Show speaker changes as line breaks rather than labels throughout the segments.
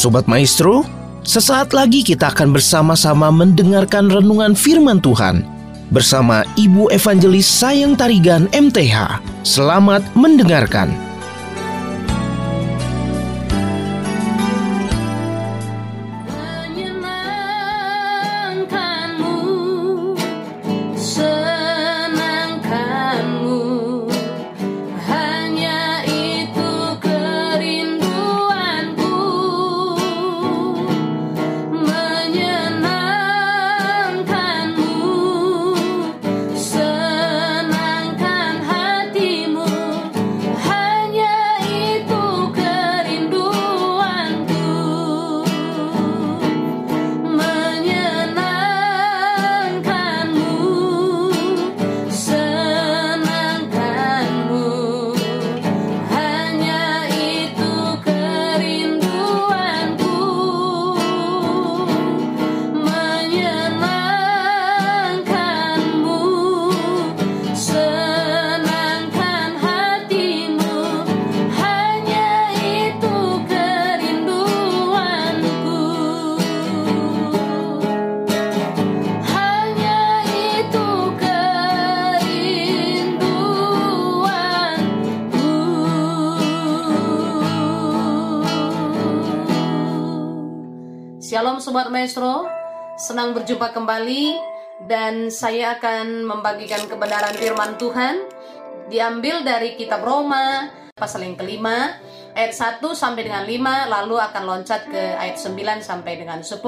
Sobat Maestro, sesaat lagi kita akan bersama-sama mendengarkan renungan firman Tuhan bersama Ibu Evangelis Sayang Tarigan MTH. Selamat mendengarkan.
Sobat Maestro, senang berjumpa kembali dan saya akan membagikan kebenaran firman Tuhan diambil dari kitab Roma pasal yang kelima ayat 1 sampai dengan 5 lalu akan loncat ke ayat 9 sampai dengan 10.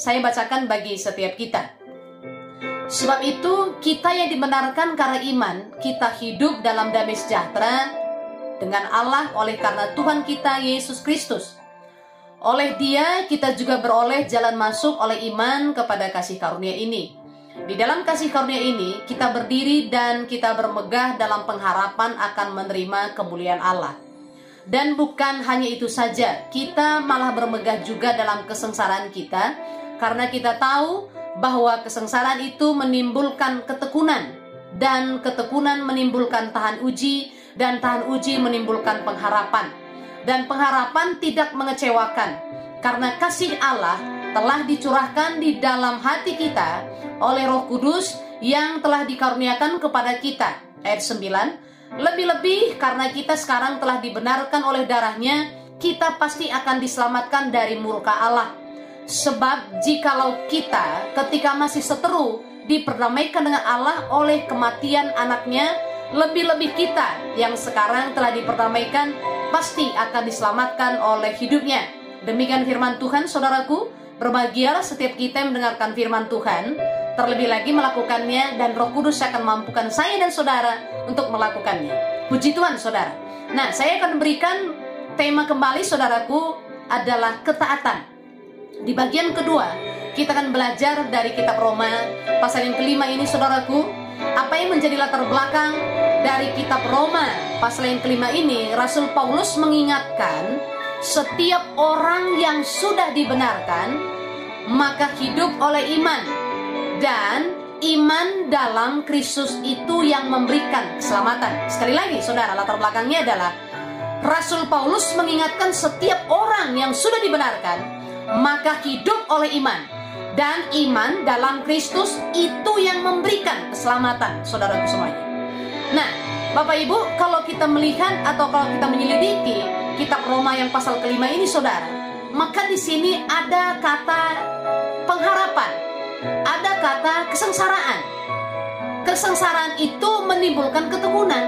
Saya bacakan bagi setiap kita. Sebab itu kita yang dibenarkan karena iman, kita hidup dalam damai sejahtera dengan Allah oleh karena Tuhan kita Yesus Kristus oleh dia kita juga beroleh jalan masuk oleh iman kepada kasih karunia ini. Di dalam kasih karunia ini kita berdiri dan kita bermegah dalam pengharapan akan menerima kemuliaan Allah. Dan bukan hanya itu saja, kita malah bermegah juga dalam kesengsaraan kita karena kita tahu bahwa kesengsaraan itu menimbulkan ketekunan dan ketekunan menimbulkan tahan uji dan tahan uji menimbulkan pengharapan dan pengharapan tidak mengecewakan karena kasih Allah telah dicurahkan di dalam hati kita oleh Roh Kudus yang telah dikaruniakan kepada kita. Ayat 9. Lebih-lebih karena kita sekarang telah dibenarkan oleh darahnya, kita pasti akan diselamatkan dari murka Allah. Sebab jikalau kita ketika masih seteru diperdamaikan dengan Allah oleh kematian anaknya, lebih-lebih kita yang sekarang telah diperdamaikan pasti akan diselamatkan oleh hidupnya. Demikian firman Tuhan, saudaraku. Berbahagialah setiap kita mendengarkan firman Tuhan, terlebih lagi melakukannya dan Roh Kudus akan mampukan saya dan saudara untuk melakukannya. Puji Tuhan, saudara. Nah, saya akan berikan tema kembali, saudaraku, adalah ketaatan. Di bagian kedua, kita akan belajar dari kitab Roma pasal yang kelima ini, saudaraku, apa yang menjadi latar belakang dari kitab Roma pasal yang kelima ini? Rasul Paulus mengingatkan setiap orang yang sudah dibenarkan maka hidup oleh iman. Dan iman dalam Kristus itu yang memberikan keselamatan. Sekali lagi saudara latar belakangnya adalah Rasul Paulus mengingatkan setiap orang yang sudah dibenarkan maka hidup oleh iman dan iman dalam Kristus itu yang memberikan keselamatan saudaraku semuanya. Nah, Bapak Ibu, kalau kita melihat atau kalau kita menyelidiki kitab Roma yang pasal kelima ini saudara, maka di sini ada kata pengharapan, ada kata kesengsaraan. Kesengsaraan itu menimbulkan ketekunan.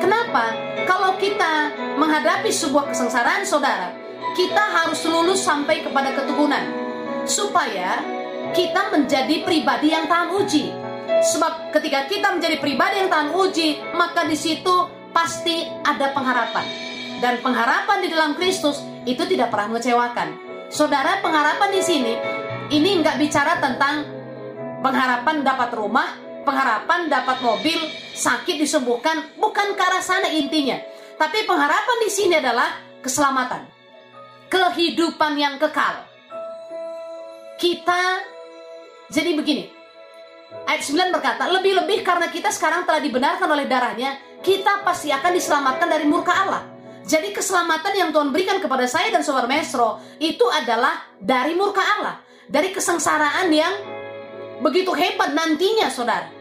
Kenapa? Kalau kita menghadapi sebuah kesengsaraan saudara, kita harus lulus sampai kepada ketekunan supaya kita menjadi pribadi yang tahan uji. Sebab ketika kita menjadi pribadi yang tahan uji, maka di situ pasti ada pengharapan. Dan pengharapan di dalam Kristus itu tidak pernah mengecewakan. Saudara, pengharapan di sini ini nggak bicara tentang pengharapan dapat rumah, pengharapan dapat mobil, sakit disembuhkan, bukan ke arah sana intinya. Tapi pengharapan di sini adalah keselamatan, kehidupan yang kekal kita jadi begini. Ayat 9 berkata, lebih-lebih karena kita sekarang telah dibenarkan oleh darahnya, kita pasti akan diselamatkan dari murka Allah. Jadi keselamatan yang Tuhan berikan kepada saya dan Sobat Mesro itu adalah dari murka Allah, dari kesengsaraan yang begitu hebat nantinya, saudara.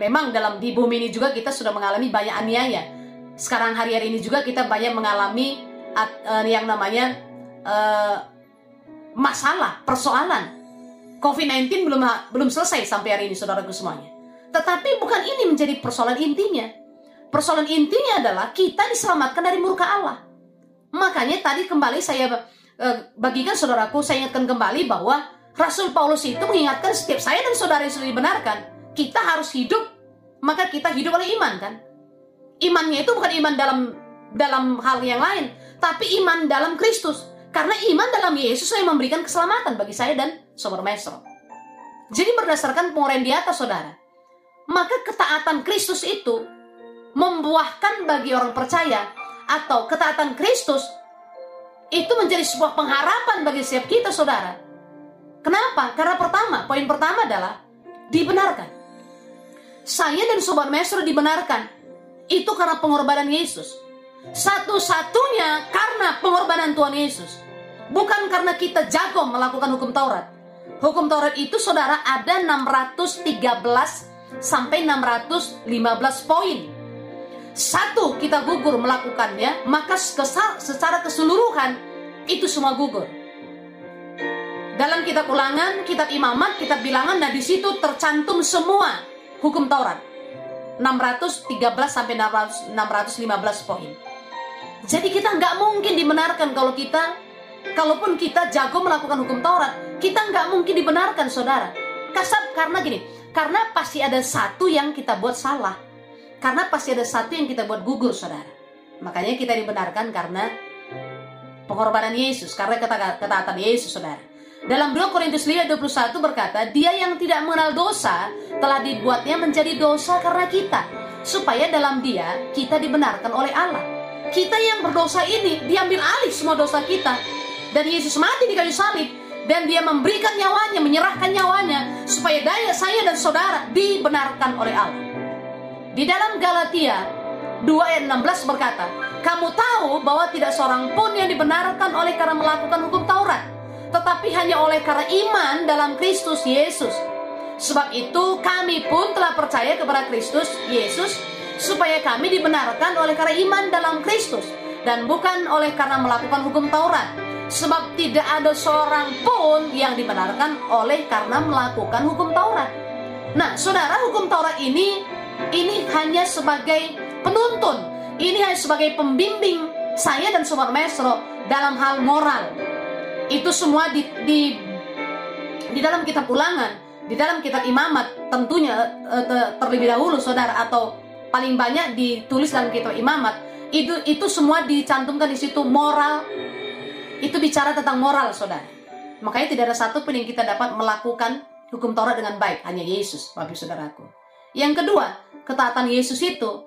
Memang dalam di bumi ini juga kita sudah mengalami banyak aniaya. Sekarang hari-hari ini juga kita banyak mengalami uh, yang namanya uh, masalah, persoalan. COVID-19 belum belum selesai sampai hari ini, saudaraku semuanya. Tetapi bukan ini menjadi persoalan intinya. Persoalan intinya adalah kita diselamatkan dari murka Allah. Makanya tadi kembali saya uh, bagikan saudaraku, saya ingatkan kembali bahwa Rasul Paulus itu mengingatkan setiap saya dan saudara yang sudah dibenarkan, kita harus hidup, maka kita hidup oleh iman kan? Imannya itu bukan iman dalam dalam hal yang lain, tapi iman dalam Kristus. Karena iman dalam Yesus yang memberikan keselamatan bagi saya dan Sobat Maestro. Jadi berdasarkan penguraian di atas saudara, maka ketaatan Kristus itu membuahkan bagi orang percaya atau ketaatan Kristus itu menjadi sebuah pengharapan bagi setiap kita saudara. Kenapa? Karena pertama, poin pertama adalah dibenarkan. Saya dan Sobat Maestro dibenarkan. Itu karena pengorbanan Yesus. Satu-satunya karena pengorbanan Tuhan Yesus. Bukan karena kita jago melakukan hukum Taurat. Hukum Taurat itu saudara ada 613 sampai 615 poin. Satu kita gugur melakukannya, maka secara keseluruhan itu semua gugur. Dalam kitab ulangan, kitab imamat, kitab bilangan, nah di situ tercantum semua hukum Taurat. 613 sampai 615 poin. Jadi kita nggak mungkin dibenarkan kalau kita, kalaupun kita jago melakukan hukum Taurat, kita nggak mungkin dibenarkan, saudara. Kasar karena gini, karena pasti ada satu yang kita buat salah. Karena pasti ada satu yang kita buat gugur, saudara. Makanya kita dibenarkan karena pengorbanan Yesus, karena ketaatan Yesus, saudara. Dalam 2 Korintus 5 21 berkata, Dia yang tidak mengenal dosa telah dibuatnya menjadi dosa karena kita, supaya dalam dia kita dibenarkan oleh Allah. Kita yang berdosa ini diambil alih semua dosa kita. Dan Yesus mati di kayu salib dan dia memberikan nyawanya, menyerahkan nyawanya supaya daya saya dan saudara dibenarkan oleh Allah. Di dalam Galatia 2 ayat 16 berkata, "Kamu tahu bahwa tidak seorang pun yang dibenarkan oleh karena melakukan hukum Taurat, tetapi hanya oleh karena iman dalam Kristus Yesus." Sebab itu kami pun telah percaya kepada Kristus Yesus supaya kami dibenarkan oleh karena iman dalam Kristus dan bukan oleh karena melakukan hukum Taurat. Sebab tidak ada seorang pun yang dibenarkan oleh karena melakukan hukum Taurat. Nah, saudara, hukum Taurat ini ini hanya sebagai penuntun, ini hanya sebagai pembimbing saya dan Sobat Mesro dalam hal moral. Itu semua di, di di dalam kitab ulangan, di dalam kitab imamat tentunya eh, terlebih dahulu saudara atau paling banyak ditulis dalam kitab imamat itu itu semua dicantumkan di situ moral. Itu bicara tentang moral saudara. Makanya tidak ada satu pun yang kita dapat melakukan hukum Taurat dengan baik hanya Yesus bapak saudaraku. Yang kedua ketaatan Yesus itu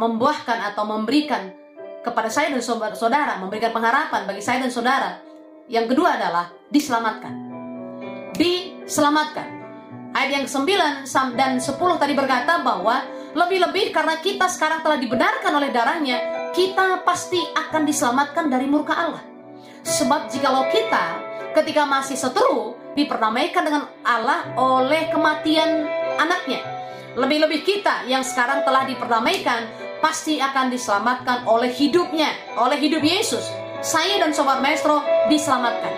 membuahkan atau memberikan kepada saya dan saudara memberikan pengharapan bagi saya dan saudara. Yang kedua adalah diselamatkan. Diselamatkan. Ayat yang 9 dan 10 tadi berkata bahwa lebih-lebih karena kita sekarang telah dibenarkan oleh darahnya, kita pasti akan diselamatkan dari murka Allah. Sebab jikalau kita ketika masih seteru diperdamaikan dengan Allah oleh kematian anaknya. Lebih-lebih kita yang sekarang telah diperdamaikan pasti akan diselamatkan oleh hidupnya, oleh hidup Yesus. Saya dan Sobat Maestro diselamatkan.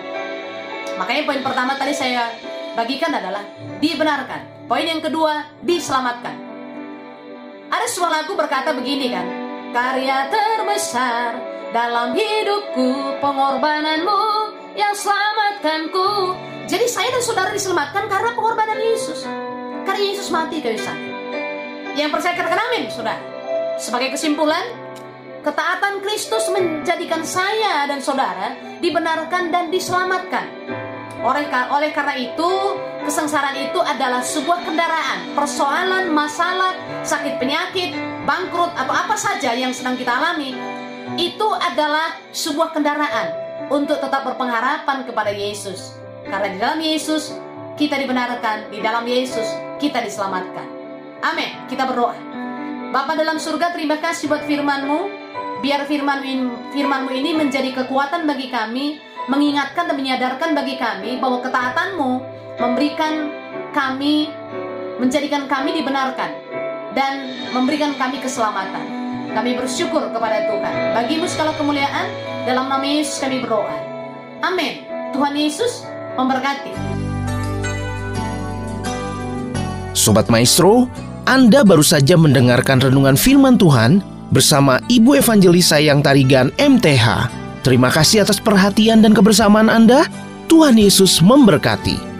Makanya poin pertama tadi saya bagikan adalah dibenarkan. Poin yang kedua, diselamatkan. Ada sebuah lagu berkata begini kan? Karya terbesar dalam hidupku Pengorbananmu yang selamatkanku. Jadi saya dan saudara diselamatkan karena pengorbanan Yesus. Karena Yesus mati kayu Yang percaya katakan amin saudara. Sebagai kesimpulan Ketaatan Kristus menjadikan saya dan saudara dibenarkan dan diselamatkan. Oleh, oleh karena itu, kesengsaraan itu adalah sebuah kendaraan, persoalan, masalah, sakit penyakit, bangkrut, atau apa saja yang sedang kita alami. Itu adalah sebuah kendaraan untuk tetap berpengharapan kepada Yesus. Karena di dalam Yesus kita dibenarkan, di dalam Yesus kita diselamatkan. Amin. Kita berdoa. Bapa dalam surga, terima kasih buat firman-Mu. Biar firman firmanmu ini menjadi kekuatan bagi kami, mengingatkan dan menyadarkan bagi kami bahwa ketaatanmu memberikan kami, menjadikan kami dibenarkan, dan memberikan kami keselamatan. Kami bersyukur kepada Tuhan. Bagimu segala kemuliaan, dalam nama Yesus kami berdoa. Amin. Tuhan Yesus memberkati.
Sobat Maestro, Anda baru saja mendengarkan renungan firman Tuhan bersama Ibu Evangelis Sayang Tarigan MTH. Terima kasih atas perhatian dan kebersamaan Anda. Tuhan Yesus memberkati.